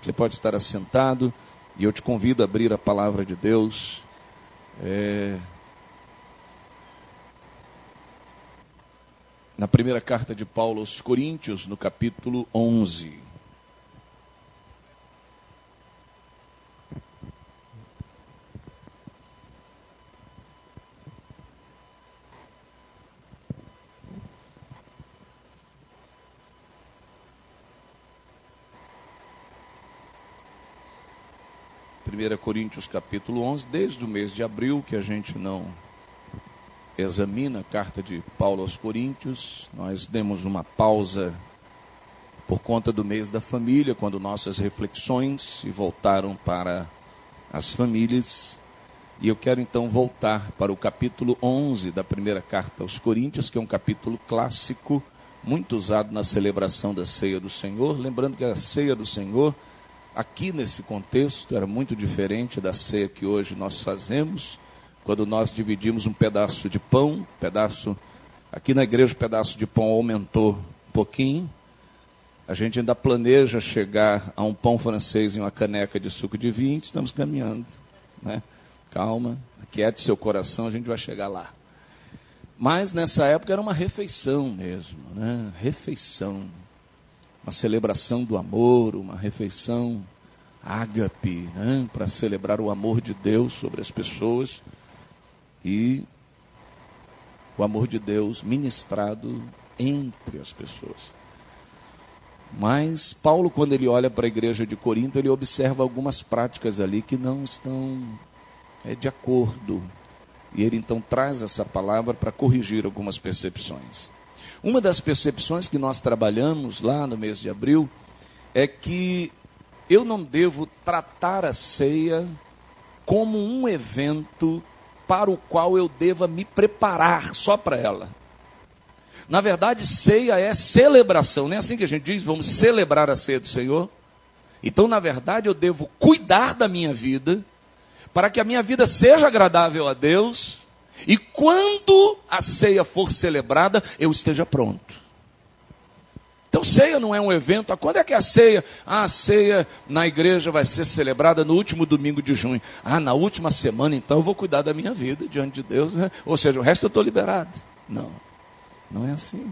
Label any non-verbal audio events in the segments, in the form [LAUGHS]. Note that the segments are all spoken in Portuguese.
Você pode estar assentado e eu te convido a abrir a palavra de Deus. É... Na primeira carta de Paulo aos Coríntios, no capítulo 11. Coríntios capítulo 11, desde o mês de abril, que a gente não examina a carta de Paulo aos Coríntios, nós demos uma pausa por conta do mês da família, quando nossas reflexões se voltaram para as famílias. E eu quero então voltar para o capítulo 11 da primeira carta aos Coríntios, que é um capítulo clássico, muito usado na celebração da ceia do Senhor. Lembrando que a ceia do Senhor aqui nesse contexto era muito diferente da ceia que hoje nós fazemos, quando nós dividimos um pedaço de pão, pedaço aqui na igreja o pedaço de pão aumentou um pouquinho. A gente ainda planeja chegar a um pão francês e uma caneca de suco de vinho, estamos caminhando, né? Calma, aquiete seu coração, a gente vai chegar lá. Mas nessa época era uma refeição mesmo, né? Refeição uma celebração do amor, uma refeição ágape, né, para celebrar o amor de Deus sobre as pessoas e o amor de Deus ministrado entre as pessoas. Mas Paulo, quando ele olha para a igreja de Corinto, ele observa algumas práticas ali que não estão é, de acordo. E ele então traz essa palavra para corrigir algumas percepções. Uma das percepções que nós trabalhamos lá no mês de abril é que eu não devo tratar a ceia como um evento para o qual eu deva me preparar só para ela. Na verdade, ceia é celebração, não é assim que a gente diz? Vamos celebrar a ceia do Senhor. Então, na verdade, eu devo cuidar da minha vida, para que a minha vida seja agradável a Deus, e quando a ceia for celebrada, eu esteja pronto. Então, ceia não é um evento. Quando é que é a ceia? Ah, a ceia na igreja vai ser celebrada no último domingo de junho. Ah, na última semana, então eu vou cuidar da minha vida diante de Deus. Né? Ou seja, o resto eu estou liberado. Não, não é assim.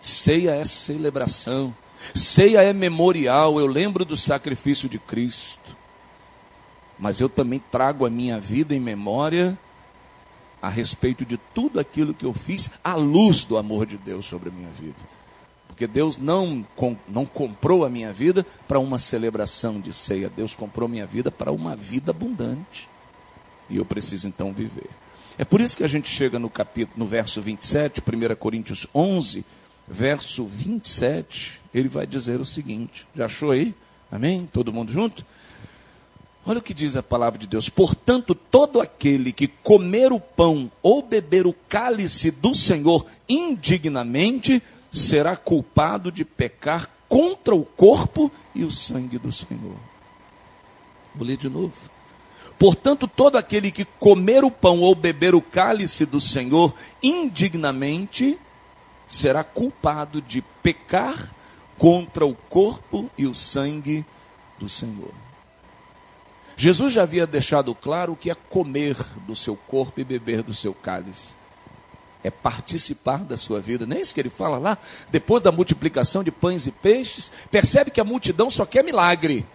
Ceia é celebração. Ceia é memorial. Eu lembro do sacrifício de Cristo. Mas eu também trago a minha vida em memória a respeito de tudo aquilo que eu fiz à luz do amor de Deus sobre a minha vida. Porque Deus não, não comprou a minha vida para uma celebração de ceia, Deus comprou minha vida para uma vida abundante. E eu preciso então viver. É por isso que a gente chega no capítulo, no verso 27, 1 Coríntios 11, verso 27, ele vai dizer o seguinte: já achou aí? Amém? Todo mundo junto? Olha o que diz a palavra de Deus. Portanto, todo aquele que comer o pão ou beber o cálice do Senhor indignamente será culpado de pecar contra o corpo e o sangue do Senhor. Vou ler de novo. Portanto, todo aquele que comer o pão ou beber o cálice do Senhor indignamente será culpado de pecar contra o corpo e o sangue do Senhor. Jesus já havia deixado claro o que é comer do seu corpo e beber do seu cálice. É participar da sua vida. Não é isso que ele fala lá? Depois da multiplicação de pães e peixes, percebe que a multidão só quer milagre.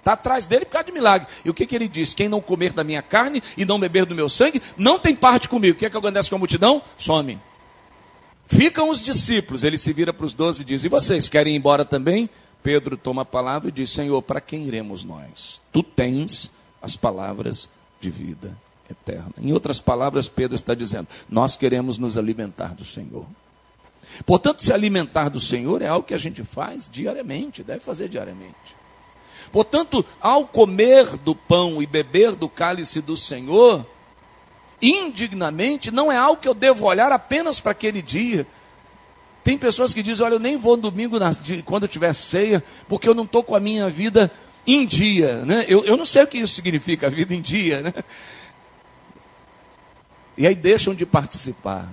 Está atrás dele por causa de milagre. E o que, que ele diz? Quem não comer da minha carne e não beber do meu sangue, não tem parte comigo. O que é que acontece com a multidão? Some. Ficam os discípulos. Ele se vira para os doze e diz: E vocês querem ir embora também? Pedro toma a palavra e diz: Senhor, para quem iremos nós? Tu tens as palavras de vida eterna. Em outras palavras, Pedro está dizendo: Nós queremos nos alimentar do Senhor. Portanto, se alimentar do Senhor é algo que a gente faz diariamente, deve fazer diariamente. Portanto, ao comer do pão e beber do cálice do Senhor, indignamente, não é algo que eu devo olhar apenas para aquele dia, tem pessoas que dizem: Olha, eu nem vou no domingo na, de, quando eu tiver ceia, porque eu não estou com a minha vida em dia. Né? Eu, eu não sei o que isso significa, a vida em dia. Né? E aí deixam de participar.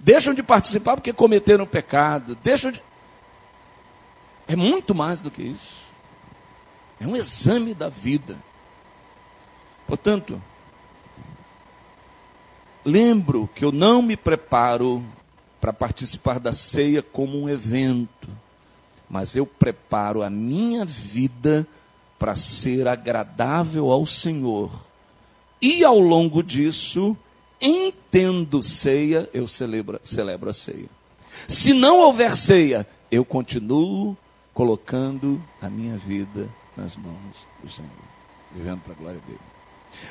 Deixam de participar porque cometeram pecado. Deixam de... É muito mais do que isso. É um exame da vida. Portanto, lembro que eu não me preparo para participar da ceia como um evento, mas eu preparo a minha vida para ser agradável ao Senhor. E ao longo disso, entendo ceia, eu celebro, celebro a ceia. Se não houver ceia, eu continuo colocando a minha vida nas mãos do Senhor, vivendo para a glória dele.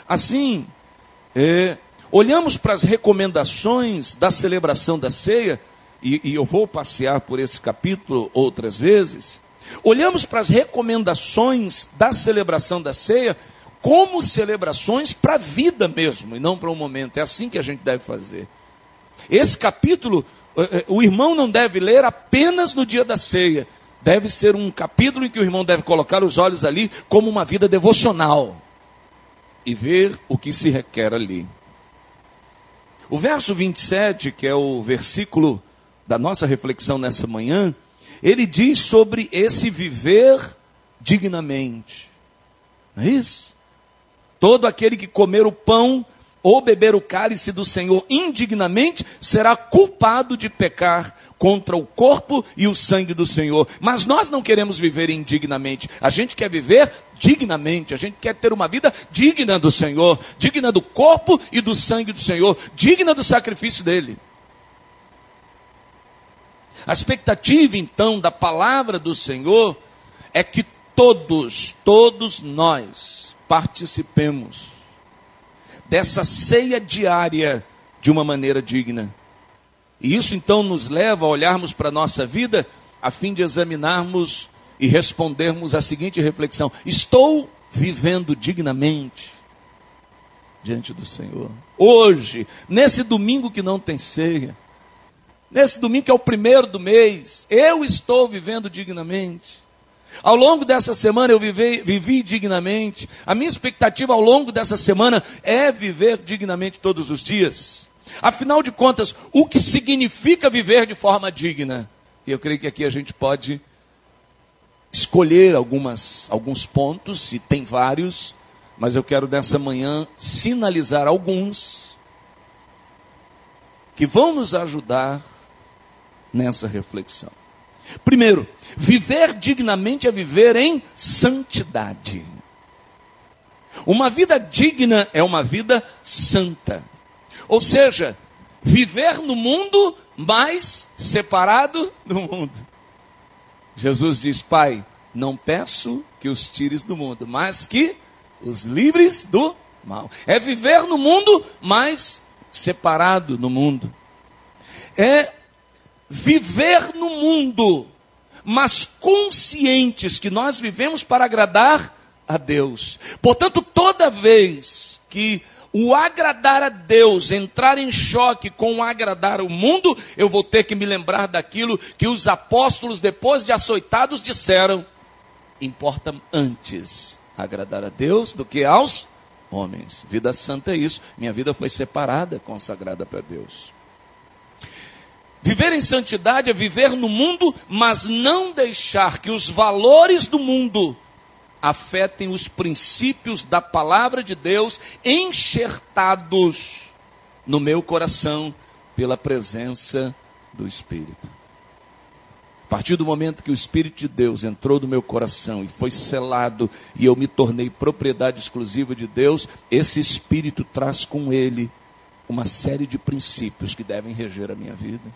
Assim, é, olhamos para as recomendações da celebração da ceia, e, e eu vou passear por esse capítulo outras vezes. Olhamos para as recomendações da celebração da ceia como celebrações para a vida mesmo, e não para um momento. É assim que a gente deve fazer. Esse capítulo, é, é, o irmão não deve ler apenas no dia da ceia. Deve ser um capítulo em que o irmão deve colocar os olhos ali como uma vida devocional e ver o que se requer ali. O verso 27, que é o versículo da nossa reflexão nessa manhã, ele diz sobre esse viver dignamente. Não é isso? Todo aquele que comer o pão ou beber o cálice do Senhor indignamente, será culpado de pecar contra o corpo e o sangue do Senhor. Mas nós não queremos viver indignamente. A gente quer viver dignamente. A gente quer ter uma vida digna do Senhor, digna do corpo e do sangue do Senhor, digna do sacrifício dele. A expectativa, então, da palavra do Senhor é que todos, todos nós participemos dessa ceia diária de uma maneira digna. E isso então nos leva a olharmos para a nossa vida a fim de examinarmos e respondermos a seguinte reflexão: estou vivendo dignamente diante do Senhor? Hoje, nesse domingo que não tem ceia, nesse domingo que é o primeiro do mês, eu estou vivendo dignamente. Ao longo dessa semana eu vivi, vivi dignamente. A minha expectativa ao longo dessa semana é viver dignamente todos os dias. Afinal de contas, o que significa viver de forma digna? E eu creio que aqui a gente pode escolher algumas, alguns pontos, e tem vários, mas eu quero nessa manhã sinalizar alguns que vão nos ajudar nessa reflexão. Primeiro, viver dignamente é viver em santidade. Uma vida digna é uma vida santa. Ou seja, viver no mundo, mas separado do mundo. Jesus diz: Pai, não peço que os tires do mundo, mas que os livres do mal. É viver no mundo, mas separado no mundo. É viver no mundo, mas conscientes que nós vivemos para agradar a Deus. Portanto, toda vez que o agradar a Deus entrar em choque com o agradar o mundo, eu vou ter que me lembrar daquilo que os apóstolos, depois de açoitados, disseram: importa antes agradar a Deus do que aos homens. Vida santa é isso. Minha vida foi separada, consagrada para Deus. Viver em santidade é viver no mundo, mas não deixar que os valores do mundo afetem os princípios da palavra de Deus enxertados no meu coração pela presença do Espírito. A partir do momento que o Espírito de Deus entrou no meu coração e foi selado e eu me tornei propriedade exclusiva de Deus, esse Espírito traz com ele uma série de princípios que devem reger a minha vida.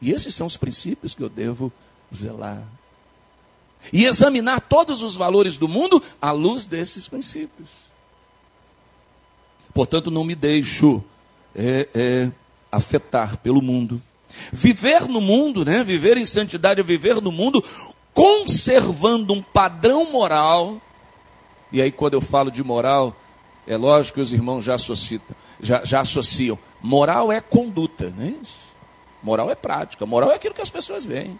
E esses são os princípios que eu devo zelar. E examinar todos os valores do mundo à luz desses princípios. Portanto, não me deixo é, é, afetar pelo mundo. Viver no mundo, né? Viver em santidade é viver no mundo conservando um padrão moral. E aí, quando eu falo de moral, é lógico que os irmãos já associam. Já, já associam. Moral é conduta, é isso? Moral é prática, moral é aquilo que as pessoas veem.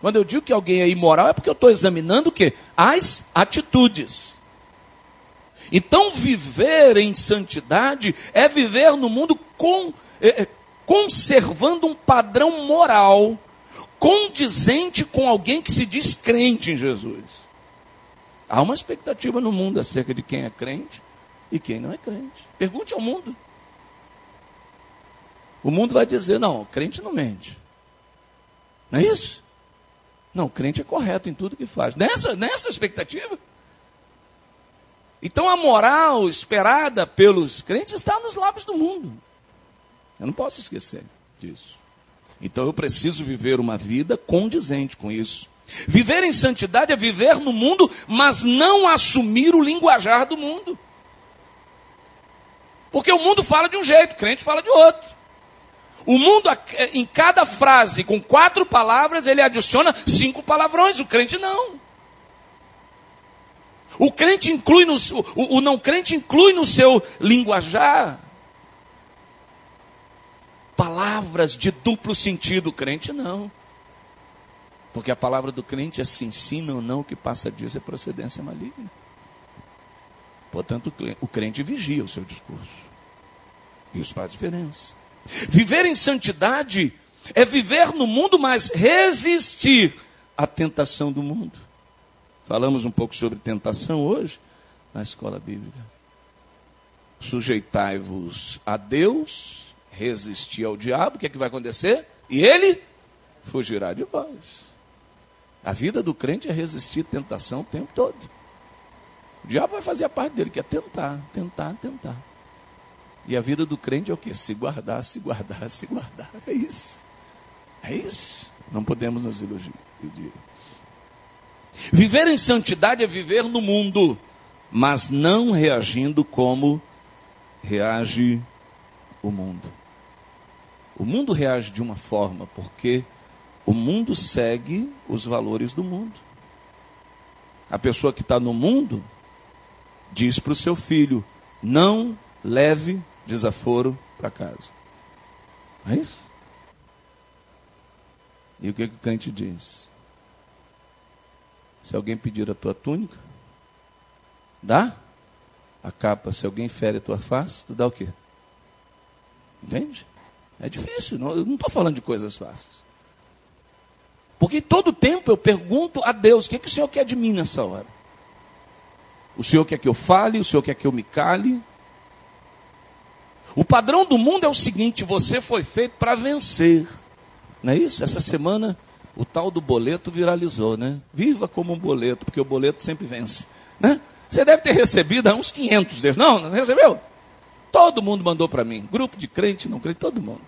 Quando eu digo que alguém é imoral, é porque eu estou examinando o quê? As atitudes. Então, viver em santidade é viver no mundo com, é, é, conservando um padrão moral condizente com alguém que se diz crente em Jesus. Há uma expectativa no mundo acerca de quem é crente e quem não é crente. Pergunte ao mundo. O mundo vai dizer: não, crente não mente. Não é isso? Não, crente é correto em tudo que faz. Nessa, nessa expectativa. Então a moral esperada pelos crentes está nos lábios do mundo. Eu não posso esquecer disso. Então eu preciso viver uma vida condizente com isso. Viver em santidade é viver no mundo, mas não assumir o linguajar do mundo. Porque o mundo fala de um jeito, o crente fala de outro. O mundo, em cada frase, com quatro palavras, ele adiciona cinco palavrões, o crente não. O crente inclui no, o, o não crente inclui no seu linguajar palavras de duplo sentido, o crente não. Porque a palavra do crente é se ensina ou não, o que passa disso é procedência maligna. Portanto, o crente vigia o seu discurso. Isso faz diferença. Viver em santidade é viver no mundo, mas resistir à tentação do mundo. Falamos um pouco sobre tentação hoje na escola bíblica. Sujeitai-vos a Deus, resistir ao diabo, o que é que vai acontecer? E ele fugirá de vós. A vida do crente é resistir à tentação o tempo todo. O diabo vai fazer a parte dele, que é tentar, tentar, tentar. E a vida do crente é o que? Se guardar, se guardar, se guardar. É isso. É isso. Não podemos nos iludir. Viver em santidade é viver no mundo, mas não reagindo como reage o mundo. O mundo reage de uma forma porque o mundo segue os valores do mundo. A pessoa que está no mundo diz para o seu filho: não leve desaforo para casa. É isso? E o que, que o crente diz? Se alguém pedir a tua túnica, dá a capa. Se alguém fere a tua face, tu dá o quê? Entende? É difícil, não, eu não estou falando de coisas fáceis. Porque todo tempo eu pergunto a Deus: o que, que o Senhor quer de mim nessa hora? O Senhor quer que eu fale? O Senhor quer que eu me cale? O padrão do mundo é o seguinte: você foi feito para vencer. Não é isso? Essa semana o tal do boleto viralizou, né? Viva como um boleto, porque o boleto sempre vence. Né? Você deve ter recebido uns 500 desses. Não, não recebeu? Todo mundo mandou para mim. Grupo de crente, não crente, todo mundo.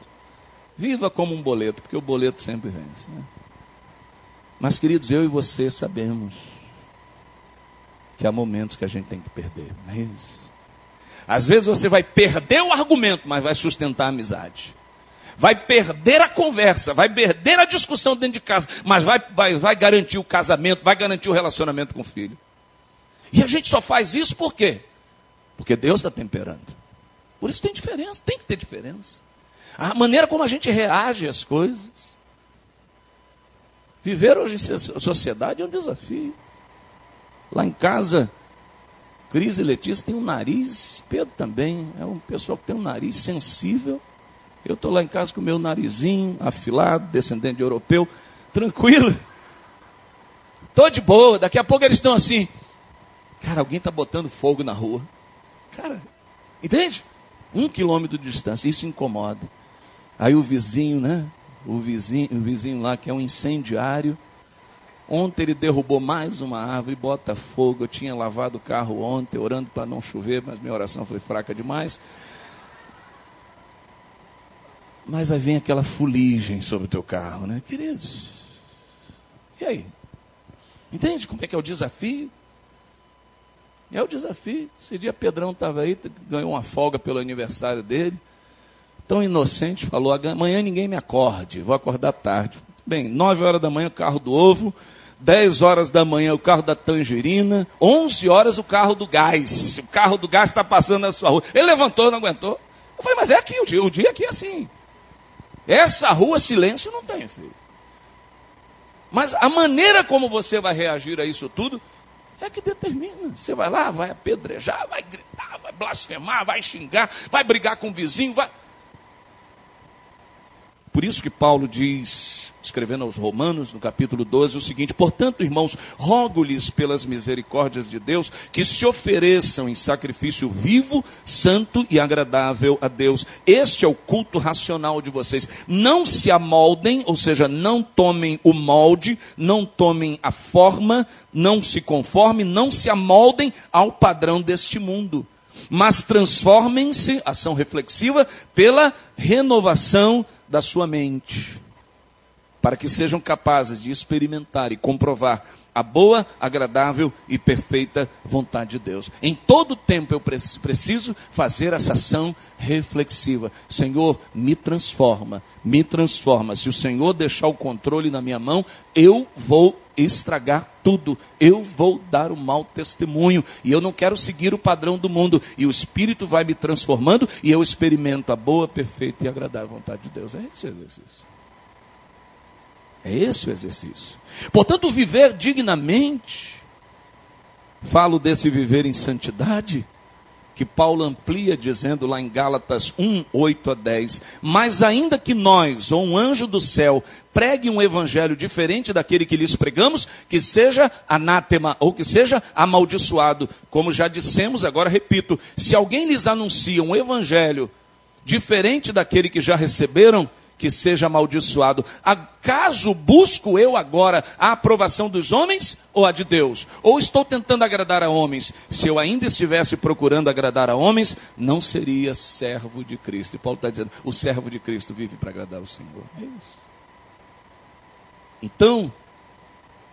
Viva como um boleto, porque o boleto sempre vence. Né? Mas, queridos, eu e você sabemos que há momentos que a gente tem que perder, não é isso? Às vezes você vai perder o argumento, mas vai sustentar a amizade. Vai perder a conversa, vai perder a discussão dentro de casa, mas vai, vai, vai garantir o casamento, vai garantir o relacionamento com o filho. E a gente só faz isso por quê? Porque Deus está temperando. Por isso tem diferença, tem que ter diferença. A maneira como a gente reage às coisas. Viver hoje em sociedade é um desafio. Lá em casa, Cris e Letícia têm um nariz, Pedro também, é um pessoal que tem um nariz sensível. Eu estou lá em casa com o meu narizinho afilado, descendente de europeu, tranquilo. Estou de boa, daqui a pouco eles estão assim. Cara, alguém está botando fogo na rua. Cara, entende? Um quilômetro de distância, isso incomoda. Aí o vizinho, né? O vizinho, o vizinho lá que é um incendiário, Ontem ele derrubou mais uma árvore, bota fogo. Eu tinha lavado o carro ontem, orando para não chover, mas minha oração foi fraca demais. Mas aí vem aquela fuligem sobre o teu carro, né, queridos? E aí? Entende como é que é o desafio? É o desafio. Esse dia Pedrão estava aí, ganhou uma folga pelo aniversário dele. Tão inocente, falou: amanhã ninguém me acorde, vou acordar tarde. Bem, nove horas da manhã, carro do ovo, 10 horas da manhã o carro da tangerina, 11 horas o carro do gás. O carro do gás está passando na sua rua. Ele levantou, não aguentou. Eu falei, mas é aqui o dia, o dia aqui é assim. Essa rua silêncio não tem, filho. Mas a maneira como você vai reagir a isso tudo é que determina. Você vai lá, vai apedrejar, vai gritar, vai blasfemar, vai xingar, vai brigar com o vizinho, vai. Por isso que Paulo diz, escrevendo aos Romanos, no capítulo 12, o seguinte: Portanto, irmãos, rogo-lhes pelas misericórdias de Deus que se ofereçam em sacrifício vivo, santo e agradável a Deus. Este é o culto racional de vocês. Não se amoldem, ou seja, não tomem o molde, não tomem a forma, não se conformem, não se amoldem ao padrão deste mundo mas transformem-se, ação reflexiva, pela renovação da sua mente, para que sejam capazes de experimentar e comprovar a boa, agradável e perfeita vontade de Deus. Em todo tempo eu preciso fazer essa ação reflexiva. Senhor, me transforma, me transforma. Se o Senhor deixar o controle na minha mão, eu vou estragar tudo. Eu vou dar o um mau testemunho. E eu não quero seguir o padrão do mundo. E o Espírito vai me transformando e eu experimento a boa, perfeita e agradável vontade de Deus. É esse exercício. É esse o exercício. Portanto, viver dignamente, falo desse viver em santidade, que Paulo amplia dizendo lá em Gálatas 1, 8 a 10. Mas ainda que nós, ou um anjo do céu, pregue um evangelho diferente daquele que lhes pregamos, que seja anátema ou que seja amaldiçoado. Como já dissemos, agora repito, se alguém lhes anuncia um evangelho diferente daquele que já receberam, que seja amaldiçoado. Acaso busco eu agora a aprovação dos homens ou a de Deus? Ou estou tentando agradar a homens? Se eu ainda estivesse procurando agradar a homens, não seria servo de Cristo. E Paulo está dizendo: o servo de Cristo vive para agradar o Senhor. É isso. Então,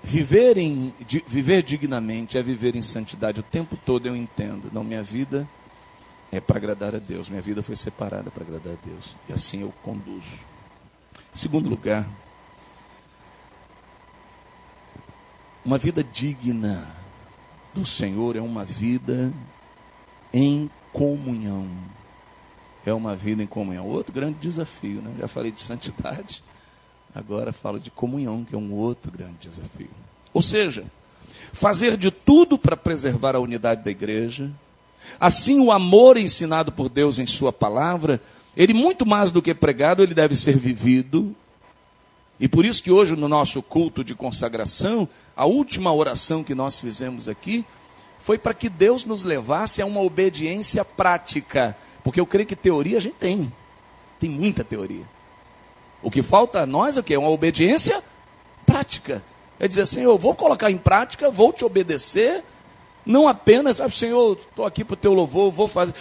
viver, em, viver dignamente é viver em santidade. O tempo todo eu entendo. Não, minha vida é para agradar a Deus. Minha vida foi separada para agradar a Deus. E assim eu conduzo. Segundo lugar, uma vida digna do Senhor é uma vida em comunhão. É uma vida em comunhão. Outro grande desafio, né? Já falei de santidade, agora falo de comunhão, que é um outro grande desafio. Ou seja, fazer de tudo para preservar a unidade da igreja. Assim, o amor ensinado por Deus em Sua palavra ele, muito mais do que pregado, ele deve ser vivido. E por isso que hoje, no nosso culto de consagração, a última oração que nós fizemos aqui foi para que Deus nos levasse a uma obediência prática. Porque eu creio que teoria a gente tem. Tem muita teoria. O que falta a nós é o quê? Uma obediência prática. É dizer assim, eu vou colocar em prática, vou te obedecer, não apenas, sabe, Senhor, estou aqui para o teu louvor, vou fazer.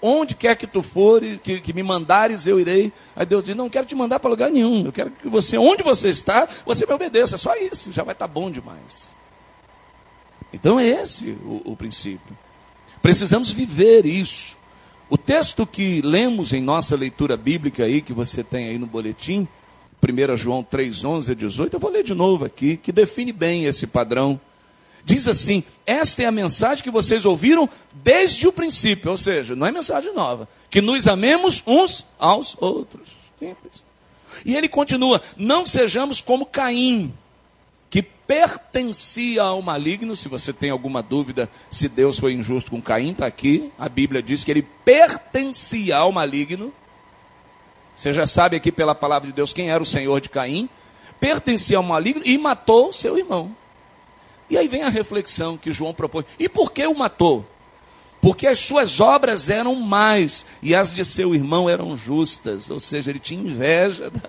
Onde quer que tu for, que, que me mandares, eu irei. Aí Deus diz, não quero te mandar para lugar nenhum. Eu quero que você, onde você está, você me obedeça. Só isso, já vai estar tá bom demais. Então é esse o, o princípio. Precisamos viver isso. O texto que lemos em nossa leitura bíblica aí, que você tem aí no boletim, 1 João 3, 11 a 18, eu vou ler de novo aqui, que define bem esse padrão diz assim: esta é a mensagem que vocês ouviram desde o princípio, ou seja, não é mensagem nova, que nos amemos uns aos outros. Simples. E ele continua: não sejamos como Caim, que pertencia ao maligno. Se você tem alguma dúvida se Deus foi injusto com Caim, está aqui. A Bíblia diz que ele pertencia ao maligno. Você já sabe aqui pela palavra de Deus quem era o senhor de Caim. Pertencia ao maligno e matou seu irmão. E aí vem a reflexão que João propõe. E por que o matou? Porque as suas obras eram mais e as de seu irmão eram justas. Ou seja, ele tinha inveja. Da...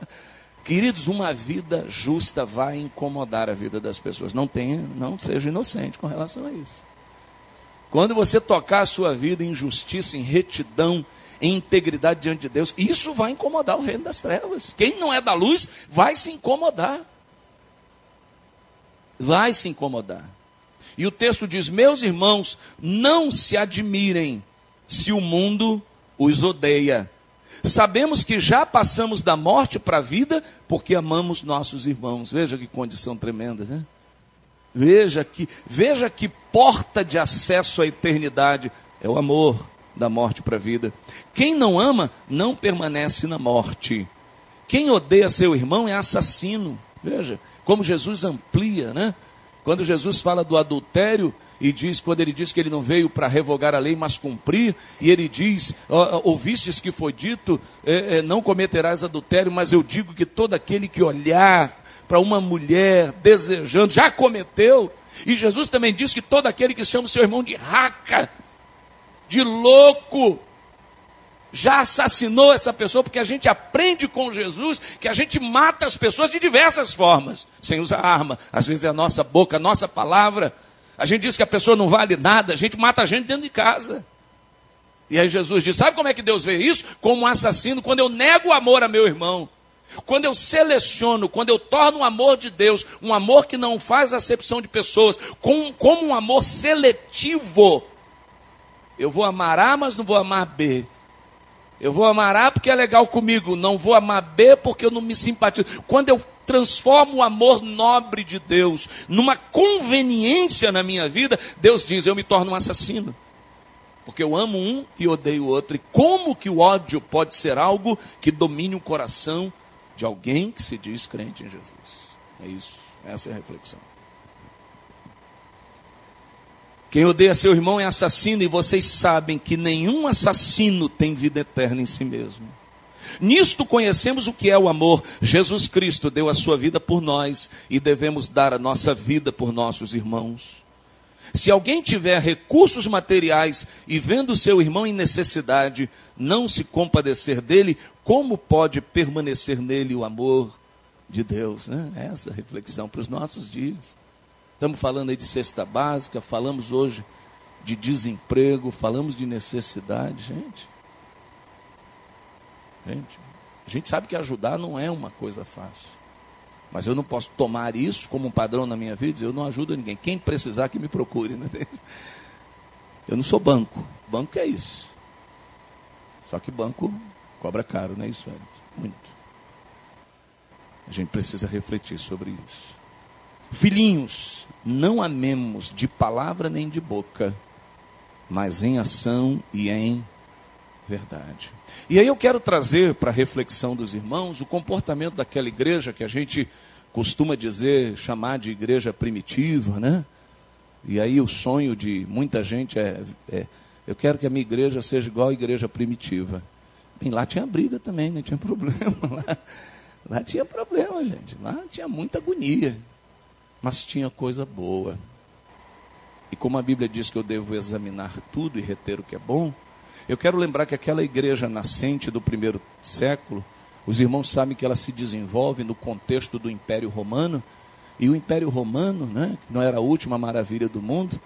Queridos, uma vida justa vai incomodar a vida das pessoas. Não tenha, não seja inocente com relação a isso. Quando você tocar a sua vida em justiça, em retidão, em integridade diante de Deus, isso vai incomodar o reino das trevas. Quem não é da luz vai se incomodar vai se incomodar. E o texto diz: Meus irmãos, não se admirem se o mundo os odeia. Sabemos que já passamos da morte para a vida porque amamos nossos irmãos. Veja que condição tremenda, né? Veja que, veja que porta de acesso à eternidade é o amor da morte para a vida. Quem não ama não permanece na morte. Quem odeia seu irmão é assassino. Veja, como Jesus amplia, né? Quando Jesus fala do adultério e diz, quando ele diz que ele não veio para revogar a lei, mas cumprir, e ele diz, ouvistes que foi dito, é, é, não cometerás adultério, mas eu digo que todo aquele que olhar para uma mulher desejando, já cometeu. E Jesus também diz que todo aquele que chama o seu irmão de raca, de louco, já assassinou essa pessoa, porque a gente aprende com Jesus que a gente mata as pessoas de diversas formas, sem usar arma. Às vezes é a nossa boca, a nossa palavra. A gente diz que a pessoa não vale nada, a gente mata a gente dentro de casa. E aí Jesus diz: sabe como é que Deus vê isso? Como um assassino, quando eu nego o amor a meu irmão. Quando eu seleciono, quando eu torno o amor de Deus, um amor que não faz acepção de pessoas, como, como um amor seletivo, eu vou amar A, mas não vou amar B. Eu vou amar A porque é legal comigo, não vou amar B porque eu não me simpatizo. Quando eu transformo o amor nobre de Deus numa conveniência na minha vida, Deus diz: eu me torno um assassino. Porque eu amo um e odeio o outro. E como que o ódio pode ser algo que domine o coração de alguém que se diz crente em Jesus? É isso, essa é a reflexão. Quem odeia seu irmão é assassino, e vocês sabem que nenhum assassino tem vida eterna em si mesmo. Nisto conhecemos o que é o amor. Jesus Cristo deu a sua vida por nós e devemos dar a nossa vida por nossos irmãos. Se alguém tiver recursos materiais e vendo seu irmão em necessidade, não se compadecer dele, como pode permanecer nele o amor de Deus? Né? Essa reflexão para os nossos dias. Estamos falando aí de cesta básica, falamos hoje de desemprego, falamos de necessidade, gente. Gente, a gente sabe que ajudar não é uma coisa fácil. Mas eu não posso tomar isso como um padrão na minha vida, eu não ajudo ninguém. Quem precisar que me procure, né? [LAUGHS] Eu não sou banco. Banco é isso. Só que banco cobra caro, não é isso, Muito. A gente precisa refletir sobre isso. Filhinhos, não amemos de palavra nem de boca, mas em ação e em verdade. E aí eu quero trazer para a reflexão dos irmãos o comportamento daquela igreja que a gente costuma dizer, chamar de igreja primitiva, né? E aí o sonho de muita gente é, é eu quero que a minha igreja seja igual à igreja primitiva. Bem, lá tinha briga também, não né? tinha problema. [LAUGHS] Lá, lá tinha problema, gente. Lá tinha muita agonia mas tinha coisa boa. E como a Bíblia diz que eu devo examinar tudo e reter o que é bom, eu quero lembrar que aquela igreja nascente do primeiro século, os irmãos sabem que ela se desenvolve no contexto do Império Romano, e o Império Romano, né, que não era a última maravilha do mundo,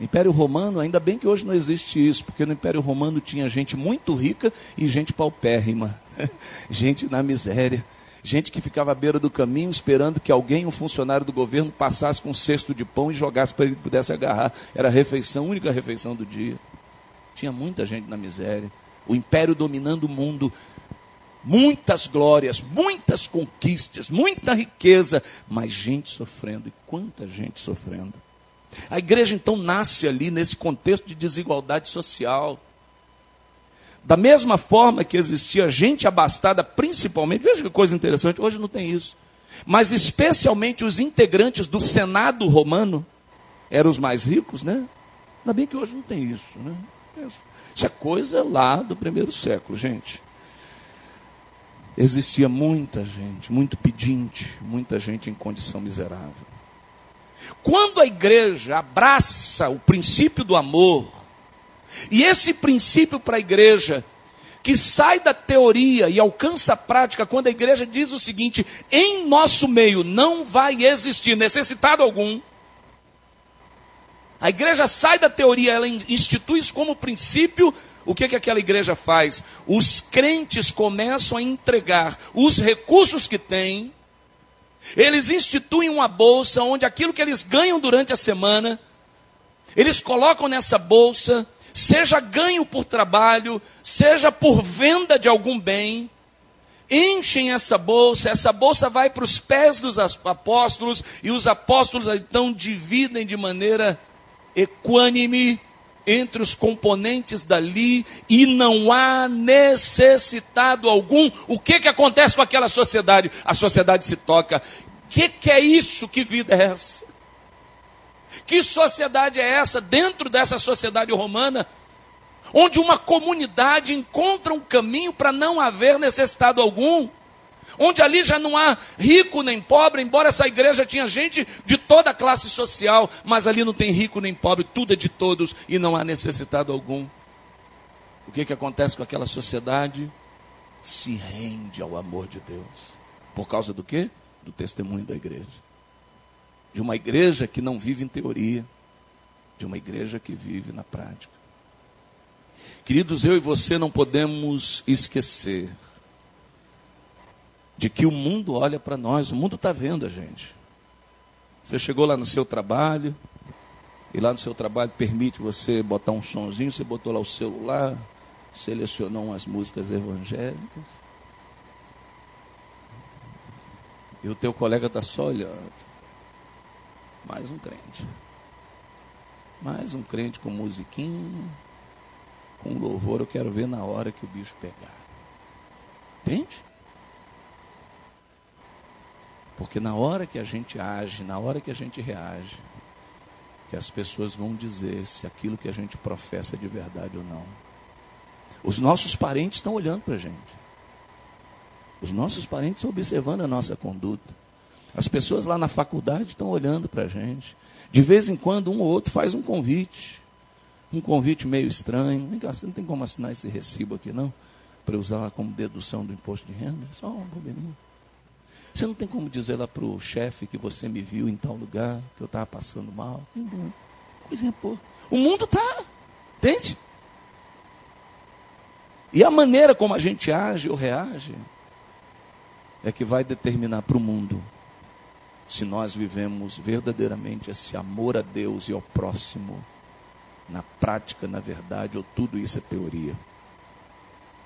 Império Romano, ainda bem que hoje não existe isso, porque no Império Romano tinha gente muito rica e gente paupérrima, [LAUGHS] gente na miséria. Gente que ficava à beira do caminho esperando que alguém, um funcionário do governo, passasse com um cesto de pão e jogasse para ele pudesse agarrar. Era a refeição, a única refeição do dia. Tinha muita gente na miséria. O império dominando o mundo. Muitas glórias, muitas conquistas, muita riqueza, mas gente sofrendo. E quanta gente sofrendo. A igreja então nasce ali nesse contexto de desigualdade social. Da mesma forma que existia gente abastada, principalmente, veja que coisa interessante, hoje não tem isso. Mas especialmente os integrantes do Senado romano eram os mais ricos, né? Ainda bem que hoje não tem isso, né? Isso é coisa lá do primeiro século, gente. Existia muita gente, muito pedinte, muita gente em condição miserável. Quando a igreja abraça o princípio do amor, e esse princípio para a igreja, que sai da teoria e alcança a prática, quando a igreja diz o seguinte: em nosso meio não vai existir necessitado algum. A igreja sai da teoria, ela institui isso como princípio. O que, que aquela igreja faz? Os crentes começam a entregar os recursos que têm, eles instituem uma bolsa onde aquilo que eles ganham durante a semana, eles colocam nessa bolsa seja ganho por trabalho, seja por venda de algum bem, enchem essa bolsa, essa bolsa vai para os pés dos apóstolos, e os apóstolos então dividem de maneira equânime entre os componentes dali, e não há necessitado algum. O que, que acontece com aquela sociedade? A sociedade se toca. O que, que é isso? Que vida é essa? Que sociedade é essa, dentro dessa sociedade romana, onde uma comunidade encontra um caminho para não haver necessitado algum? Onde ali já não há rico nem pobre, embora essa igreja tinha gente de toda a classe social, mas ali não tem rico nem pobre, tudo é de todos e não há necessitado algum. O que, que acontece com aquela sociedade? Se rende ao amor de Deus. Por causa do quê? Do testemunho da igreja de uma igreja que não vive em teoria, de uma igreja que vive na prática. Queridos, eu e você não podemos esquecer de que o mundo olha para nós, o mundo está vendo a gente. Você chegou lá no seu trabalho, e lá no seu trabalho permite você botar um sonzinho, você botou lá o celular, selecionou umas músicas evangélicas. E o teu colega está só olhando. Mais um crente. Mais um crente com musiquinha, com louvor. Eu quero ver na hora que o bicho pegar. Entende? Porque na hora que a gente age, na hora que a gente reage, que as pessoas vão dizer se aquilo que a gente professa é de verdade ou não. Os nossos parentes estão olhando para a gente. Os nossos parentes estão observando a nossa conduta. As pessoas lá na faculdade estão olhando para a gente. De vez em quando, um ou outro faz um convite. Um convite meio estranho. Vem cá, você não tem como assinar esse recibo aqui, não? Para usar lá como dedução do imposto de renda? Só um bobeirinho. Você não tem como dizer lá para o chefe que você me viu em tal lugar, que eu estava passando mal? Entendeu? Coisinha pô. O mundo está. Entende? E a maneira como a gente age ou reage é que vai determinar para o mundo se nós vivemos verdadeiramente esse amor a Deus e ao próximo, na prática, na verdade, ou tudo isso é teoria.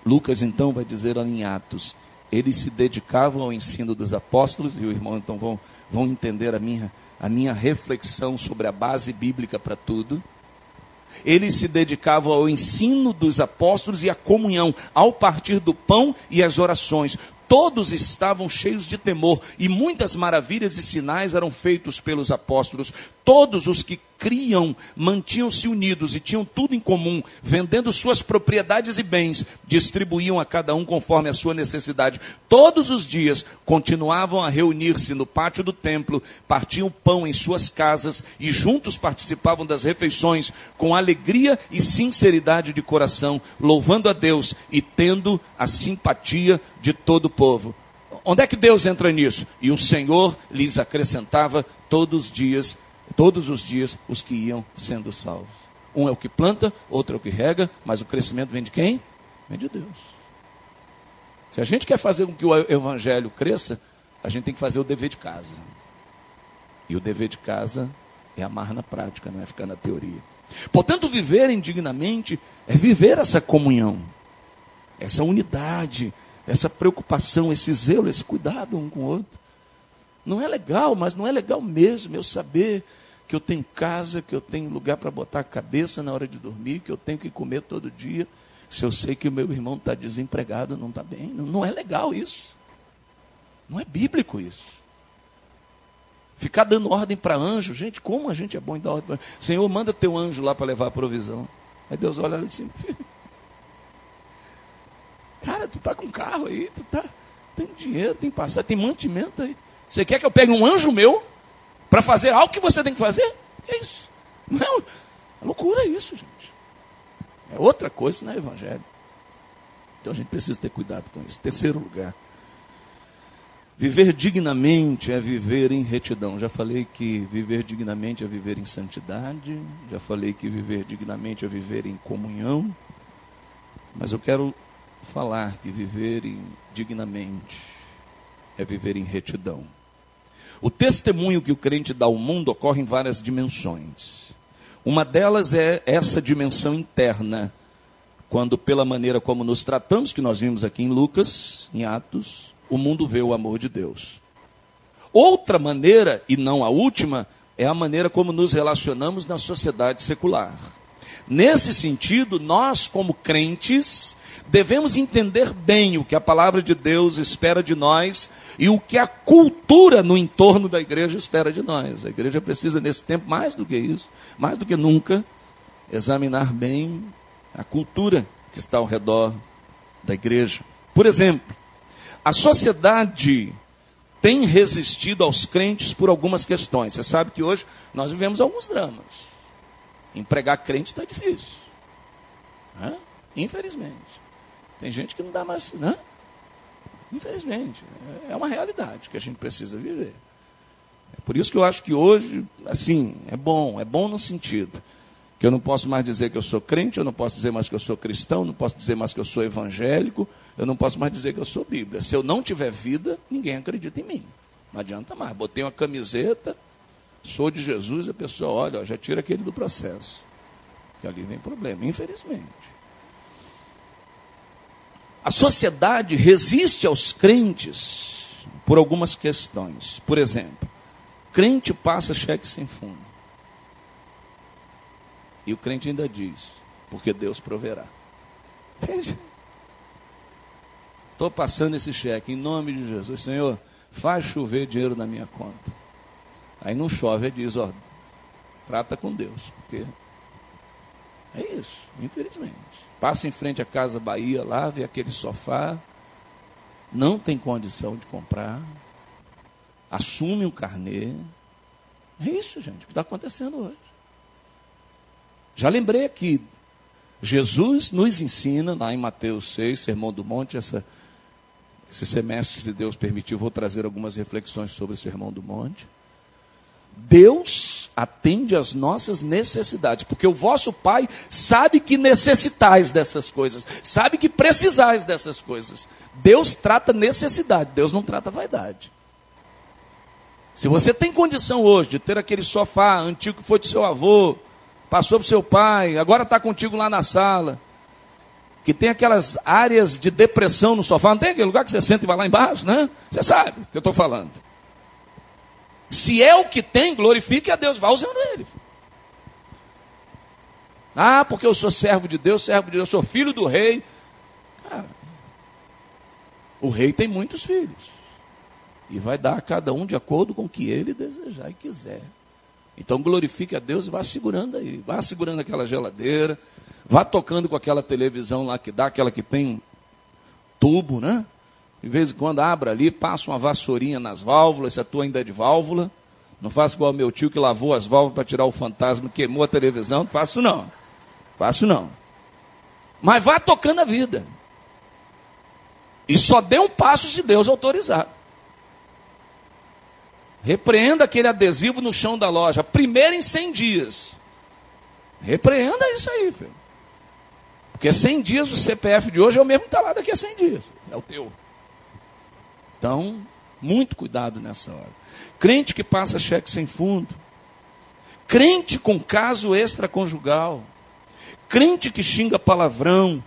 Lucas então vai dizer em Atos, eles se dedicavam ao ensino dos apóstolos, e o irmão então vão, vão entender a minha, a minha reflexão sobre a base bíblica para tudo. Eles se dedicavam ao ensino dos apóstolos e à comunhão, ao partir do pão e às orações todos estavam cheios de temor e muitas maravilhas e sinais eram feitos pelos apóstolos. Todos os que criam mantinham-se unidos e tinham tudo em comum, vendendo suas propriedades e bens, distribuíam a cada um conforme a sua necessidade. Todos os dias continuavam a reunir-se no pátio do templo, partiam pão em suas casas e juntos participavam das refeições com alegria e sinceridade de coração, louvando a Deus e tendo a simpatia de todo o povo. Onde é que Deus entra nisso? E o Senhor lhes acrescentava todos os dias, todos os dias os que iam sendo salvos. Um é o que planta, outro é o que rega, mas o crescimento vem de quem? Vem de Deus. Se a gente quer fazer com que o evangelho cresça, a gente tem que fazer o dever de casa. E o dever de casa é amar na prática, não é ficar na teoria. Portanto, viver indignamente é viver essa comunhão, essa unidade, essa preocupação, esse zelo, esse cuidado um com o outro. Não é legal, mas não é legal mesmo eu saber que eu tenho casa, que eu tenho lugar para botar a cabeça na hora de dormir, que eu tenho que comer todo dia. Se eu sei que o meu irmão está desempregado, não está bem. Não, é legal isso. Não é bíblico isso. Ficar dando ordem para anjo, gente, como a gente é bom em dar ordem para Senhor, manda teu anjo lá para levar a provisão. Aí Deus olha e diz [LAUGHS] Cara, tu tá com carro aí, tu tá, tem dinheiro, tem passagem, tem mantimento aí. Você quer que eu pegue um anjo meu para fazer algo que você tem que fazer? É isso? Não é, loucura isso, gente. É outra coisa, não é evangelho. Então a gente precisa ter cuidado com isso. Terceiro lugar. Viver dignamente é viver em retidão. Já falei que viver dignamente é viver em santidade. Já falei que viver dignamente é viver em comunhão. Mas eu quero falar que viver dignamente é viver em retidão. O testemunho que o crente dá ao mundo ocorre em várias dimensões. Uma delas é essa dimensão interna, quando pela maneira como nos tratamos, que nós vimos aqui em Lucas, em Atos, o mundo vê o amor de Deus. Outra maneira, e não a última, é a maneira como nos relacionamos na sociedade secular. Nesse sentido, nós, como crentes, devemos entender bem o que a palavra de Deus espera de nós e o que a cultura no entorno da igreja espera de nós. A igreja precisa, nesse tempo, mais do que isso, mais do que nunca, examinar bem a cultura que está ao redor da igreja. Por exemplo, a sociedade tem resistido aos crentes por algumas questões. Você sabe que hoje nós vivemos alguns dramas. Empregar crente está difícil. Né? Infelizmente. Tem gente que não dá mais, né? Infelizmente, é uma realidade que a gente precisa viver. É por isso que eu acho que hoje, assim, é bom, é bom no sentido que eu não posso mais dizer que eu sou crente, eu não posso dizer mais que eu sou cristão, não posso dizer mais que eu sou evangélico, eu não posso mais dizer que eu sou Bíblia. Se eu não tiver vida, ninguém acredita em mim. Não adianta mais. Botei uma camiseta, sou de Jesus, a pessoa olha, ó, já tira aquele do processo. Que ali vem problema, infelizmente. A sociedade resiste aos crentes por algumas questões. Por exemplo, crente passa cheque sem fundo. E o crente ainda diz, porque Deus proverá. [LAUGHS] Entende? Estou passando esse cheque em nome de Jesus. Senhor, faz chover dinheiro na minha conta. Aí não chove, ele diz, ó, trata com Deus. Porque é isso, infelizmente. Passa em frente à Casa Bahia lá, vê aquele sofá, não tem condição de comprar, assume um carnê. É isso, gente, o que está acontecendo hoje. Já lembrei aqui, Jesus nos ensina, lá em Mateus 6, Sermão do Monte, essa, esse semestre, se Deus permitir, vou trazer algumas reflexões sobre o Sermão do Monte. Deus atende às nossas necessidades, porque o vosso Pai sabe que necessitais dessas coisas, sabe que precisais dessas coisas. Deus trata necessidade, Deus não trata vaidade. Se você tem condição hoje de ter aquele sofá antigo que foi de seu avô, passou para seu pai, agora está contigo lá na sala, que tem aquelas áreas de depressão no sofá, não tem aquele lugar que você senta e vai lá embaixo, né? Você sabe o que eu estou falando. Se é o que tem, glorifique a Deus, vá usando ele. Ah, porque eu sou servo de Deus, servo de Deus, eu sou filho do rei. Cara, o rei tem muitos filhos. E vai dar a cada um de acordo com o que ele desejar e quiser. Então glorifique a Deus e vá segurando aí. Vá segurando aquela geladeira. Vá tocando com aquela televisão lá que dá, aquela que tem tubo, né? De vez em quando abra ali, passa uma vassourinha nas válvulas, se a tua ainda é de válvula. Não faça igual meu tio que lavou as válvulas para tirar o fantasma, queimou a televisão. Não faço não. Faço não. Mas vá tocando a vida. E só dê um passo se Deus autorizar. Repreenda aquele adesivo no chão da loja. Primeiro em 100 dias. Repreenda isso aí, filho. Porque 100 dias o CPF de hoje é o mesmo que está lá daqui a 100 dias. É o teu. Então, muito cuidado nessa hora. Crente que passa cheque sem fundo. Crente com caso extraconjugal. Crente que xinga palavrão.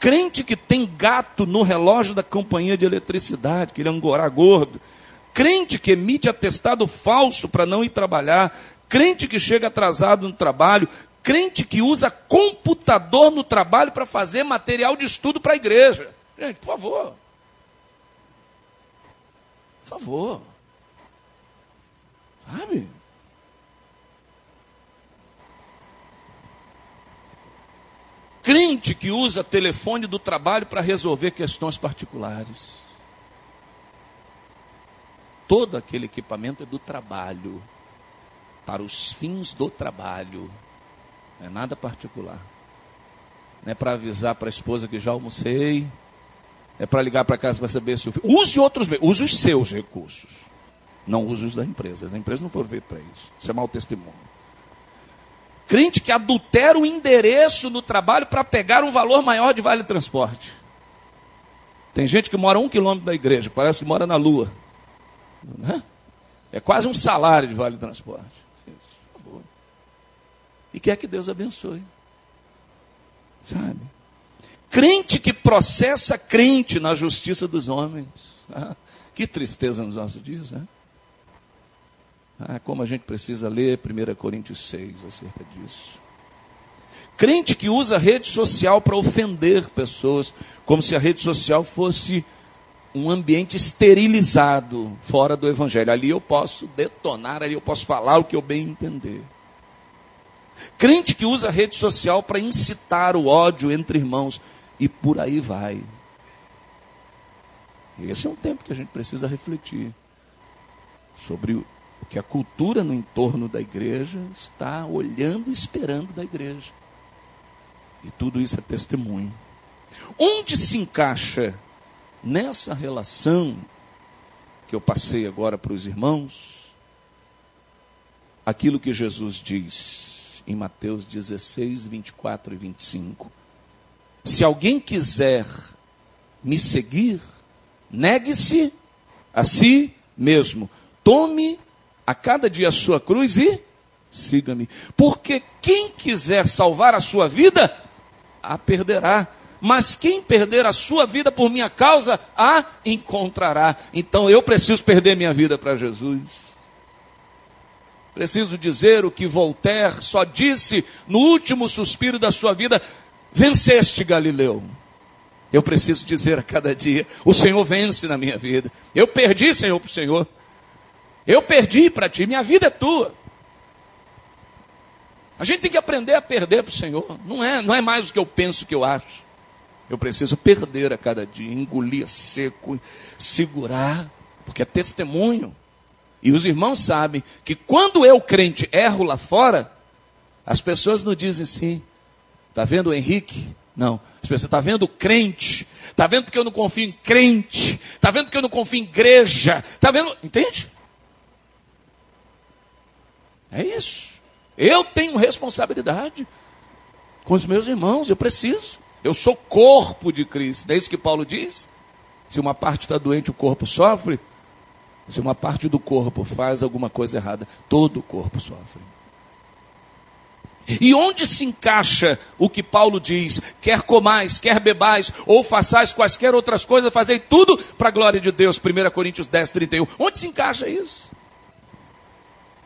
Crente que tem gato no relógio da companhia de eletricidade, que ele é um gorá gordo. Crente que emite atestado falso para não ir trabalhar. Crente que chega atrasado no trabalho. Crente que usa computador no trabalho para fazer material de estudo para a igreja. Gente, por favor. Por favor. Sabe? Crente que usa telefone do trabalho para resolver questões particulares. Todo aquele equipamento é do trabalho, para os fins do trabalho, não é nada particular. Não é para avisar para a esposa que já almocei, é para ligar para casa para saber se o filho. Use outros meios, use os seus recursos. Não use os da empresa. As empresas não foram feitas para isso. Isso é mau testemunho. Crente que adultera o endereço no trabalho para pegar um valor maior de vale transporte. Tem gente que mora um quilômetro da igreja, parece que mora na lua. Né? É quase um salário de vale transporte. E quer que Deus abençoe. Sabe? Crente que processa crente na justiça dos homens. Ah, que tristeza nos nossos dias, né? Ah, como a gente precisa ler 1 Coríntios 6 acerca disso. Crente que usa a rede social para ofender pessoas, como se a rede social fosse um ambiente esterilizado fora do evangelho. Ali eu posso detonar, ali eu posso falar o que eu bem entender. Crente que usa a rede social para incitar o ódio entre irmãos e por aí vai. Esse é um tempo que a gente precisa refletir sobre o que a cultura no entorno da igreja está olhando e esperando da igreja. E tudo isso é testemunho. Onde se encaixa nessa relação que eu passei agora para os irmãos, aquilo que Jesus diz em Mateus 16, 24 e 25. Se alguém quiser me seguir, negue-se a si mesmo. Tome a cada dia a sua cruz e siga-me. Porque quem quiser salvar a sua vida, a perderá. Mas quem perder a sua vida por minha causa, a encontrará. Então eu preciso perder minha vida para Jesus. Preciso dizer o que Voltaire só disse no último suspiro da sua vida: venceste Galileu. Eu preciso dizer a cada dia: o Senhor vence na minha vida. Eu perdi, Senhor, para o Senhor. Eu perdi para ti, minha vida é tua. A gente tem que aprender a perder para o Senhor. Não é, não é mais o que eu penso, o que eu acho. Eu preciso perder a cada dia, engolir seco, segurar, porque é testemunho. E os irmãos sabem que quando eu, crente, erro lá fora, as pessoas não dizem assim, está vendo o Henrique? Não. Está vendo crente? Está vendo porque eu não confio em crente? Está vendo porque eu não confio em igreja? Está vendo? Entende? É isso. Eu tenho responsabilidade com os meus irmãos, eu preciso. Eu sou corpo de Cristo. Não é isso que Paulo diz? Se uma parte está doente, o corpo sofre. Se uma parte do corpo faz alguma coisa errada, todo o corpo sofre. E onde se encaixa o que Paulo diz? Quer comais, quer bebais, ou façais quaisquer outras coisas, fazei tudo para a glória de Deus. 1 Coríntios 10, 31. Onde se encaixa isso?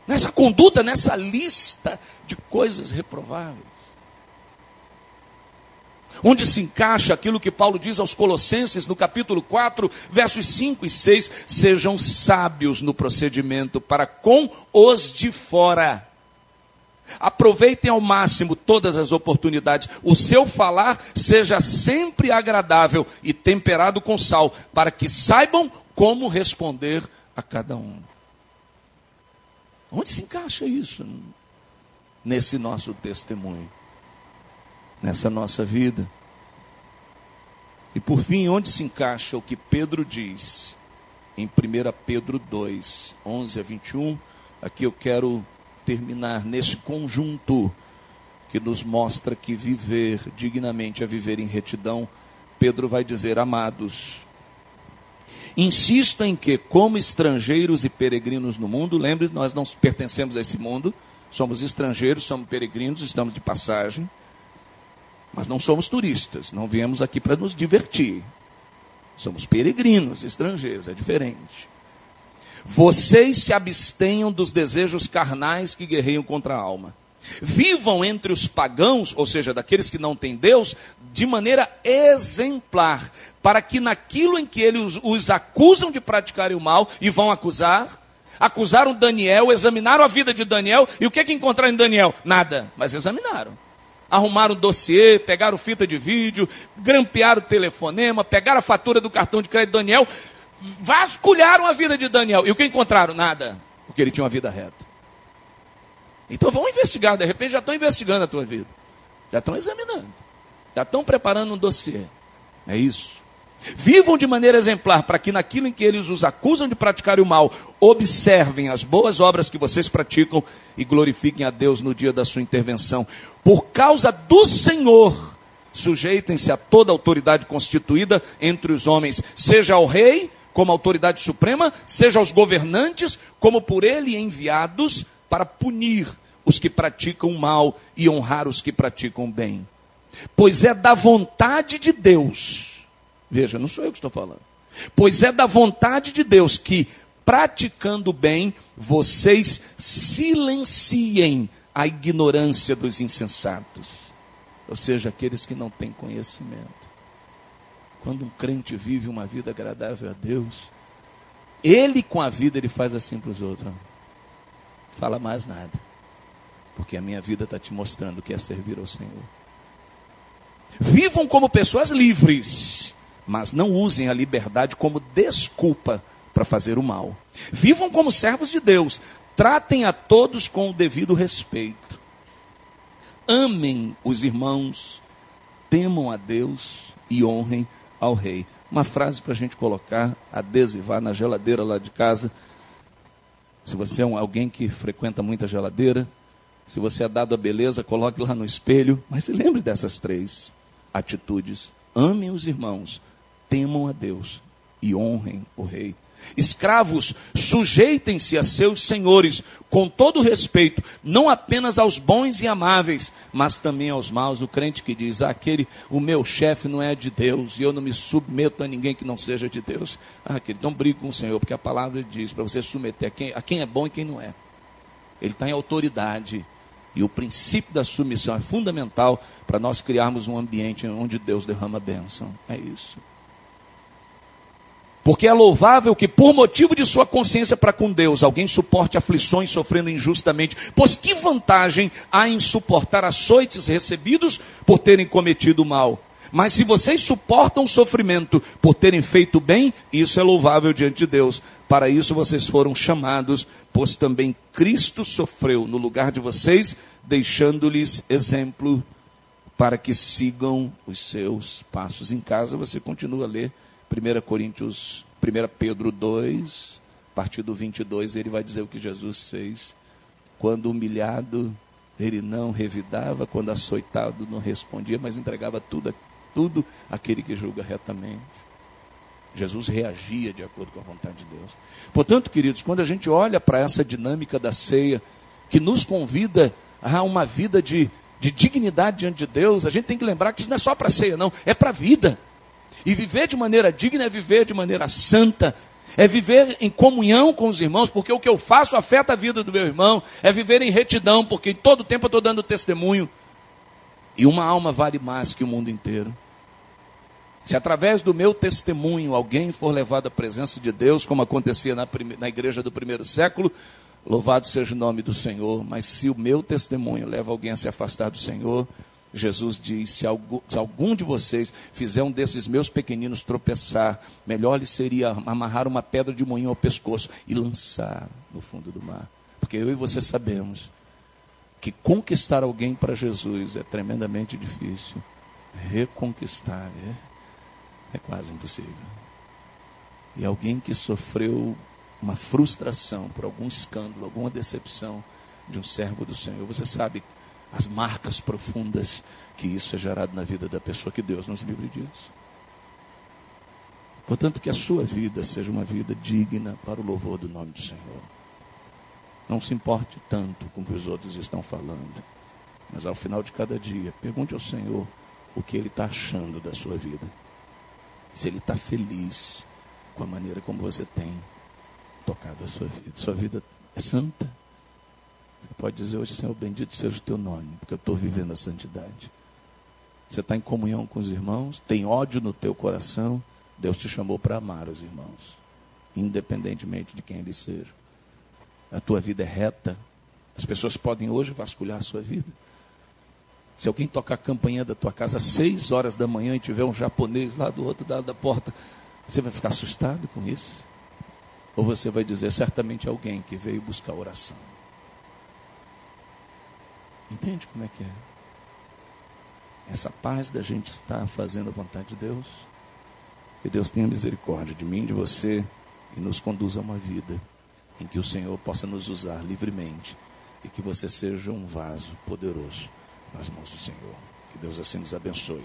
Nessa conduta, nessa lista de coisas reprováveis onde se encaixa aquilo que Paulo diz aos Colossenses no capítulo 4, versos 5 e 6: sejam sábios no procedimento para com os de fora. Aproveitem ao máximo todas as oportunidades. O seu falar seja sempre agradável e temperado com sal, para que saibam como responder a cada um. Onde se encaixa isso? Nesse nosso testemunho nessa nossa vida. E por fim, onde se encaixa o que Pedro diz em 1 Pedro 2, 11 a 21? Aqui eu quero terminar nesse conjunto que nos mostra que viver dignamente é viver em retidão. Pedro vai dizer: Amados, insista em que, como estrangeiros e peregrinos no mundo, lembre nós não pertencemos a esse mundo, somos estrangeiros, somos peregrinos, estamos de passagem mas não somos turistas, não viemos aqui para nos divertir. Somos peregrinos, estrangeiros, é diferente. Vocês se abstenham dos desejos carnais que guerreiam contra a alma. Vivam entre os pagãos, ou seja, daqueles que não têm Deus, de maneira exemplar, para que naquilo em que eles os acusam de praticarem o mal e vão acusar, acusaram Daniel, examinaram a vida de Daniel, e o que, é que encontraram em Daniel? Nada, mas examinaram arrumaram o dossiê, pegaram fita de vídeo, grampearam o telefonema, pegaram a fatura do cartão de crédito de Daniel, vasculharam a vida de Daniel. E o que encontraram? Nada. Porque ele tinha uma vida reta. Então vão investigar, de repente já estão investigando a tua vida. Já estão examinando. Já estão preparando um dossiê. É isso. Vivam de maneira exemplar, para que naquilo em que eles os acusam de praticar o mal, observem as boas obras que vocês praticam e glorifiquem a Deus no dia da sua intervenção. Por causa do Senhor, sujeitem-se a toda autoridade constituída entre os homens, seja ao rei como autoridade suprema, seja aos governantes como por ele enviados para punir os que praticam mal e honrar os que praticam bem. Pois é da vontade de Deus Veja, não sou eu que estou falando. Pois é da vontade de Deus que, praticando bem, vocês silenciem a ignorância dos insensatos. ou seja, aqueles que não têm conhecimento. Quando um crente vive uma vida agradável a Deus, ele com a vida ele faz assim para os outros. Fala mais nada. Porque a minha vida está te mostrando que é servir ao Senhor. Vivam como pessoas livres, mas não usem a liberdade como desculpa para fazer o mal. Vivam como servos de Deus, tratem a todos com o devido respeito. Amem os irmãos, temam a Deus e honrem ao rei. Uma frase para a gente colocar, adesivar na geladeira lá de casa. Se você é um, alguém que frequenta muita geladeira, se você é dado a beleza, coloque lá no espelho. Mas se lembre dessas três atitudes. Amem os irmãos, temam a Deus e honrem o rei. Escravos, sujeitem-se a seus senhores com todo respeito, não apenas aos bons e amáveis, mas também aos maus. O crente que diz: ah, aquele, o meu chefe não é de Deus e eu não me submeto a ninguém que não seja de Deus. Ah, querido, não brigue com o Senhor, porque a palavra diz para você submeter a quem, a quem é bom e quem não é. Ele está em autoridade. E o princípio da submissão é fundamental para nós criarmos um ambiente onde Deus derrama bênção. É isso. Porque é louvável que, por motivo de sua consciência para com Deus, alguém suporte aflições sofrendo injustamente. Pois que vantagem há em suportar açoites recebidos por terem cometido mal? Mas se vocês suportam sofrimento por terem feito bem, isso é louvável diante de Deus. Para isso vocês foram chamados, pois também Cristo sofreu no lugar de vocês, deixando-lhes exemplo para que sigam os seus passos. Em casa você continua a ler 1 Coríntios, 1 Pedro 2, a partir do 22, ele vai dizer o que Jesus fez. Quando humilhado, ele não revidava, quando açoitado, não respondia, mas entregava tudo, tudo àquele que julga retamente. Jesus reagia de acordo com a vontade de Deus. Portanto, queridos, quando a gente olha para essa dinâmica da ceia, que nos convida a uma vida de, de dignidade diante de Deus, a gente tem que lembrar que isso não é só para ceia, não, é para a vida. E viver de maneira digna é viver de maneira santa, é viver em comunhão com os irmãos, porque o que eu faço afeta a vida do meu irmão, é viver em retidão, porque todo tempo eu estou dando testemunho. E uma alma vale mais que o mundo inteiro. Se através do meu testemunho alguém for levado à presença de Deus, como acontecia na, na igreja do primeiro século, louvado seja o nome do Senhor. Mas se o meu testemunho leva alguém a se afastar do Senhor, Jesus diz: se algum, de vocês fizer um desses meus pequeninos tropeçar, melhor lhe seria amarrar uma pedra de moinho ao pescoço e lançar no fundo do mar. Porque eu e você sabemos que conquistar alguém para Jesus é tremendamente difícil. Reconquistar é, é quase impossível. E alguém que sofreu uma frustração por algum escândalo, alguma decepção de um servo do Senhor, você sabe as marcas profundas que isso é gerado na vida da pessoa que Deus nos livre disso. Portanto, que a sua vida seja uma vida digna para o louvor do nome do Senhor. Não se importe tanto com o que os outros estão falando, mas ao final de cada dia, pergunte ao Senhor o que Ele está achando da sua vida. Se Ele está feliz com a maneira como você tem tocado a sua vida. Sua vida é santa? Você pode dizer hoje, Senhor, bendito seja o teu nome, porque eu estou vivendo a santidade. Você está em comunhão com os irmãos, tem ódio no teu coração, Deus te chamou para amar os irmãos, independentemente de quem eles sejam. A tua vida é reta. As pessoas podem hoje vasculhar a sua vida. Se alguém tocar a campainha da tua casa às seis horas da manhã e tiver um japonês lá do outro lado da porta, você vai ficar assustado com isso? Ou você vai dizer, certamente alguém que veio buscar oração. Entende como é que é? Essa paz da gente estar fazendo a vontade de Deus. Que Deus tenha misericórdia de mim, de você e nos conduza a uma vida em que o Senhor possa nos usar livremente e que você seja um vaso poderoso nas mãos do Senhor. Que Deus assim nos abençoe.